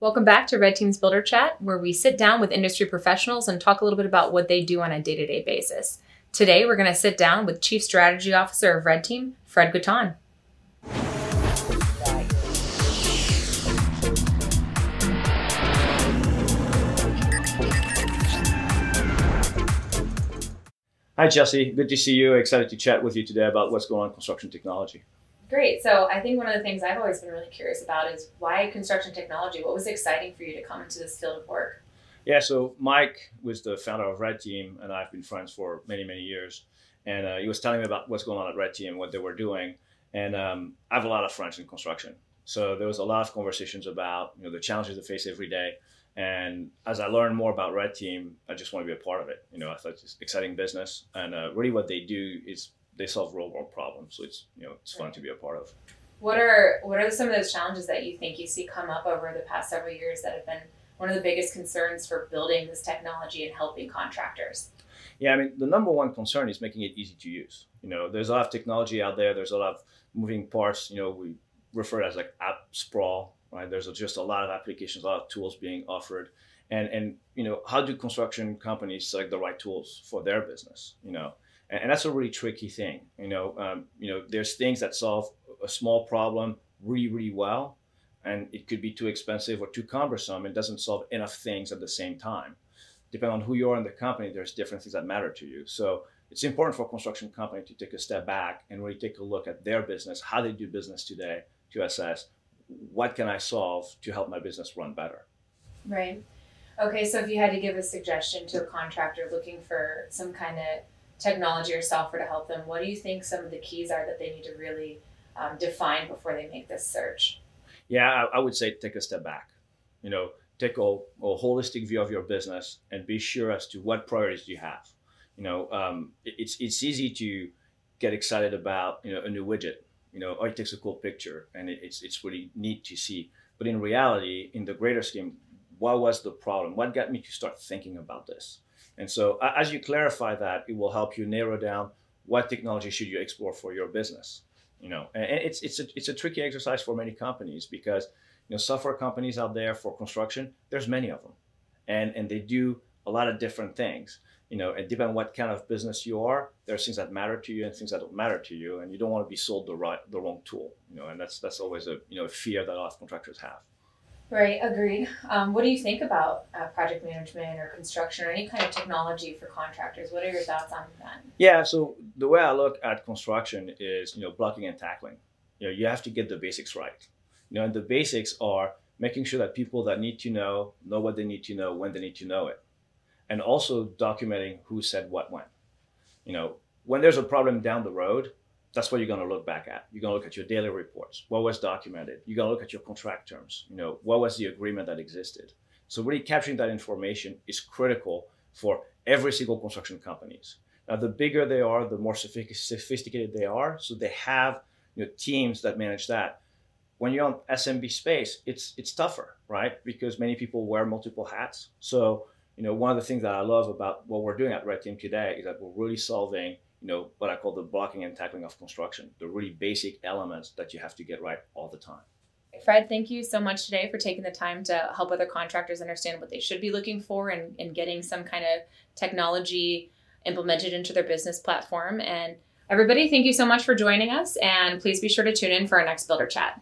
Welcome back to Red Team's Builder Chat, where we sit down with industry professionals and talk a little bit about what they do on a day to day basis. Today, we're going to sit down with Chief Strategy Officer of Red Team, Fred Guiton. Hi, Jesse. Good to see you. Excited to chat with you today about what's going on in construction technology. Great. So I think one of the things I've always been really curious about is why construction technology? What was exciting for you to come into this field of work? Yeah, so Mike was the founder of Red Team, and I've been friends for many, many years. And uh, he was telling me about what's going on at Red Team, and what they were doing. And um, I have a lot of friends in construction. So there was a lot of conversations about you know the challenges they face every day. And as I learned more about Red Team, I just want to be a part of it. You know, I thought it's an exciting business, and uh, really what they do is they solve real world problems. So it's you know it's fun to be a part of. What are what are some of those challenges that you think you see come up over the past several years that have been one of the biggest concerns for building this technology and helping contractors? Yeah, I mean the number one concern is making it easy to use. You know, there's a lot of technology out there. There's a lot of moving parts. You know, we refer to as like app sprawl. Right? There's just a lot of applications, a lot of tools being offered, and and you know, how do construction companies select the right tools for their business? You know, and, and that's a really tricky thing. You know, um, you know, there's things that solve a small problem really, really well, and it could be too expensive or too cumbersome. and doesn't solve enough things at the same time. Depending on who you are in the company, there's different things that matter to you. So it's important for a construction company to take a step back and really take a look at their business, how they do business today, to assess what can I solve to help my business run better. Right. Okay, so if you had to give a suggestion to a contractor looking for some kind of technology or software to help them, what do you think some of the keys are that they need to really um, define before they make this search? Yeah, I, I, would say take a step back. You know, take a, a, holistic view of your business and be sure as to what priorities you have. You know, um, it, it's it's easy to get excited about you know a new widget. You know, oh, it takes a cool picture and it, it's it's really neat to see. But in reality, in the greater scheme, what was the problem? What got me to start thinking about this? And so as you clarify that, it will help you narrow down what technology should you explore for your business. You know, and it's it's a it's a tricky exercise for many companies because you know software companies out there for construction, there's many of them, and and they do a lot of different things. You know, and depending on what kind of business you are, there's things that matter to you and things that don't matter to you, and you don't want to be sold the right the wrong tool. You know, and that's that's always a you know a fear that a lot of contractors have. Right, agreed. Um, what do you think about uh, project management or construction or any kind of technology for contractors? What are your thoughts on that? Yeah, so the way I look at construction is, you know, blocking and tackling. You know, you have to get the basics right. You know, and the basics are making sure that people that need to know know what they need to know when they need to know it, and also documenting who said what when. You know, when there's a problem down the road, that's what you're going to look back at. You're going to look at your daily reports. What was documented? You're going to look at your contract terms. You know, what was the agreement that existed? So really capturing that information is critical for every single construction companies. Now, the bigger they are, the more sophisticated they are. So they have you know, teams that manage that. When you're on SMB space, it's it's tougher, right? Because many people wear multiple hats. So you know, one of the things that I love about what we're doing at Red Team today is that we're really solving you know, what I call the blocking and tackling of construction, the really basic elements that you have to get right all the time. Fred, thank you so much today for taking the time to help other contractors understand what they should be looking for and, and getting some kind of technology implemented into their business platform. And everybody, thank you so much for joining us. And please be sure to tune in for our next Builder Chat.